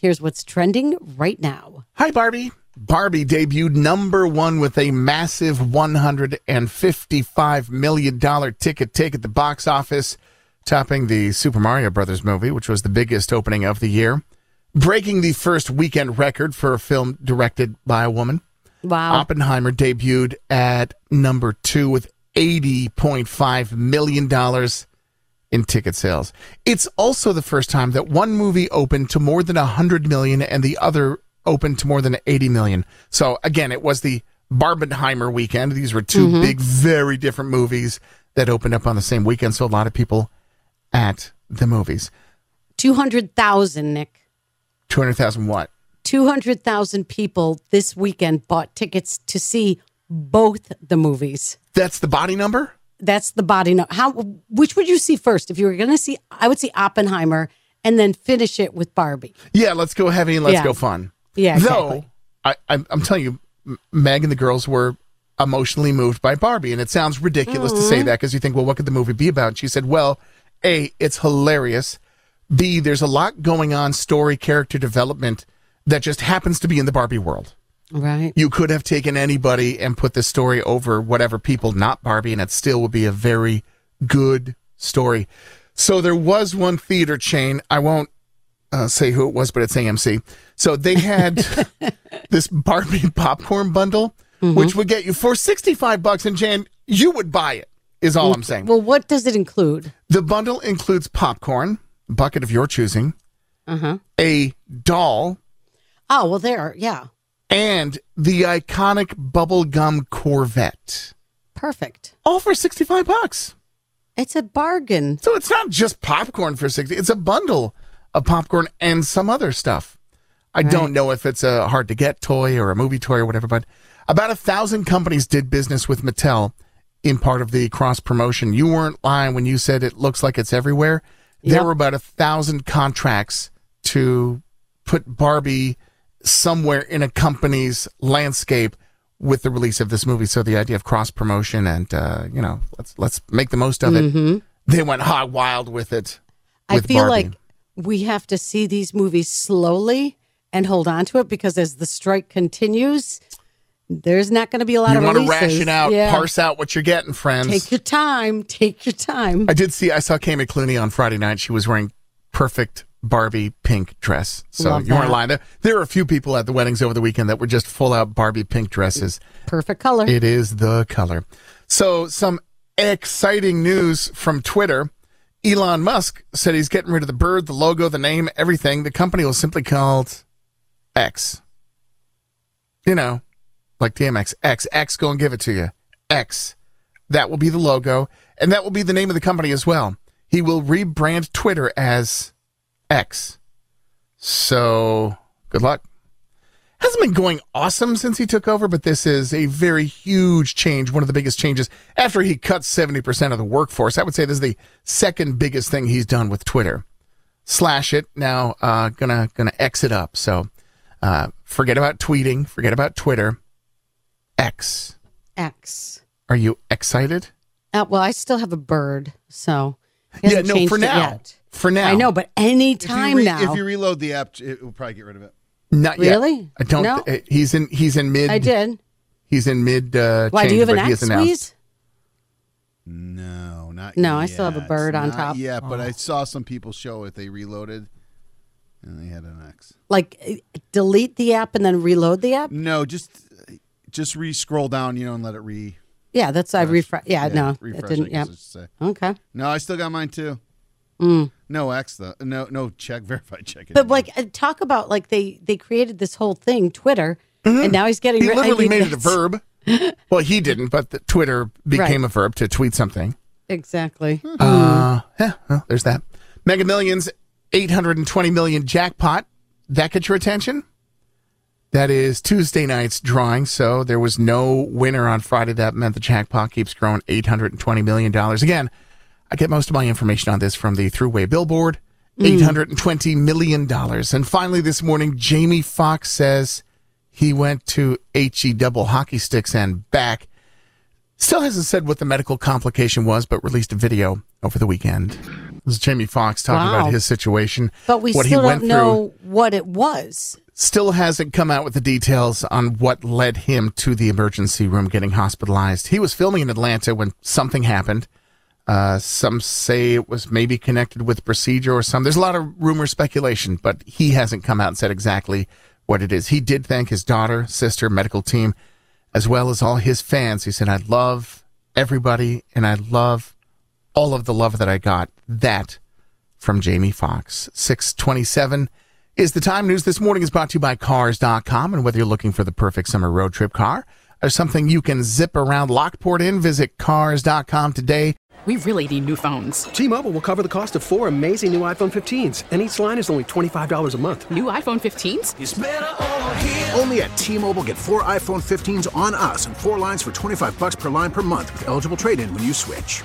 Here's what's trending right now. Hi, Barbie. Barbie debuted number one with a massive $155 million ticket take at the box office, topping the Super Mario Brothers movie, which was the biggest opening of the year, breaking the first weekend record for a film directed by a woman. Wow. Oppenheimer debuted at number two with $80.5 million in ticket sales. It's also the first time that one movie opened to more than 100 million and the other opened to more than 80 million. So again, it was the Barbenheimer weekend. These were 2 mm-hmm. big, very different movies that opened up on the same weekend. So a lot of people at the movies. 200,000, Nick. 200,000 what? 200,000 people this weekend bought tickets to see both the movies. That's the body number? That's the body no How which would you see first? If you were going to see I would see Oppenheimer and then finish it with Barbie. Yeah, let's go heavy and let's Yeah. go fun. Yeah, exactly. Though, I, I'm, I'm telling you, Meg and the girls were emotionally moved by Barbie. And it sounds ridiculous to Mm-hmm. say that because you think, well, what could the movie be about? And she said, well, A, it's hilarious. B, there's a lot going on, story, character development that just happens to be in the Barbie world. Right. You could have taken anybody and put the story over whatever people, not Barbie, and it still would be a very good story. So there was one theater chain. I won't uh, say who it was, but it's AMC. So they had this Barbie popcorn bundle, which would get you for 65 bucks. And Jan, you would buy it, is all I'm saying. Well, what does it include? The bundle includes popcorn, bucket of your choosing, Uh-huh. a doll, Oh, well there. Yeah. And the iconic bubblegum Corvette. Perfect. All for 65 bucks. It's a bargain. So it's not just popcorn for 60. It's a bundle of popcorn and some other stuff. I don't know if it's a hard to get toy or a movie toy or whatever, but about a thousand companies did business with Mattel in part of the cross promotion. You weren't lying when you said it looks like it's everywhere. There were about a thousand contracts to put Barbie somewhere in a company's landscape with the release of this movie. So the idea of cross promotion and uh, you know let's let's make the most of it. They went hog wild with it. I feel Barbie. like we have to see these movies slowly and hold on to it because as the strike continues, there's not going to be a lot you of want to ration out, Yeah. parse out what you're getting, friends. Take your time. Take your time. I did see. I saw Kay McClooney on Friday night. She was wearing perfect Barbie pink dress. So Love you weren't lying. There, there were a few people at the weddings over the weekend that were just full out Barbie pink dresses. Perfect color. It is the color. So some exciting news from Twitter. Elon Musk said he's getting rid of the bird, the logo, the name, everything. The company will simply called X. You know, like DMX. X. X, go and give it to you. X. That will be the logo, and that will be the name of the company as well. He will rebrand Twitter as X. So, good luck hasn't been going awesome since he took over, but this is a very huge change, one of the biggest changes after he cut 70% of the workforce. I would say this is the second biggest thing he's done with Twitter. Slash it now, uh, gonna gonna X it up. So uh, forget about tweeting, forget about Twitter. X. X. Are you excited? Uh, well, I still have a bird, so he hasn't no, for now. yet. For now. I know, but any If time re- now. if you reload the app, it will probably get rid of it. Not yet. Really? I don't. No. uh, he's in. He's in mid. I did. He's in mid. Uh, Why? Do you have an but he X has announced- squeeze? No, not No, I still have a bird on Not top. Yeah, but I saw some people show it. They reloaded, and they had an X. Like uh, delete the app and then reload the app? No, just just re scroll down, you know, and let it re. Yeah, that's I refresh. Yeah, no, refresh. it didn't. I Yeah. guess I should say. Okay. No, I still got mine too. No X though. No, no check verified check. Mm. But like, uh, talk about like they they created this whole thing, Twitter, and now he's getting. He I literally mean, made it a that's- verb. well, he didn't, but the Twitter became Right. a verb to tweet something. Exactly. Uh, yeah, well, there's that. Mega Millions, 820 million jackpot that get your attention? That is Tuesday night's drawing. So there was no winner on Friday. That meant the jackpot keeps growing $820 million. Again, I get most of my information on this from the Thruway Billboard. Hmm. $820 million. And finally, this morning, Jamie Foxx says he went to HE double hockey sticks and back. Still hasn't said what the medical complication was, but released a video over the weekend. This is Jamie Foxx talking Wow. about his situation. But we what still he went don't know what it was. still hasn't come out with the details on what led him to the emergency room getting hospitalized. He was filming in Atlanta when something happened. Uh, some say it was maybe connected with procedure or some. There's a lot of rumor speculation, but he hasn't come out and said exactly what it is. He did thank his daughter, sister, medical team, as well as all his fans. He said, I love everybody and I love all of the love that I got. That from Jamie Foxx. 627 is the time. News this morning is brought to you by Cars.com. And whether you're looking for the perfect summer road trip car or something you can zip around Lockport in, visit Cars.com today. We really need new phones. T-Mobile will cover the cost of four amazing new iPhone 15s, and each line is only $25 a month. New iPhone 15s? Only at T-Mobile get four iPhone 15s on us and four lines for 25 bucks per line per month with eligible trade-in when you switch.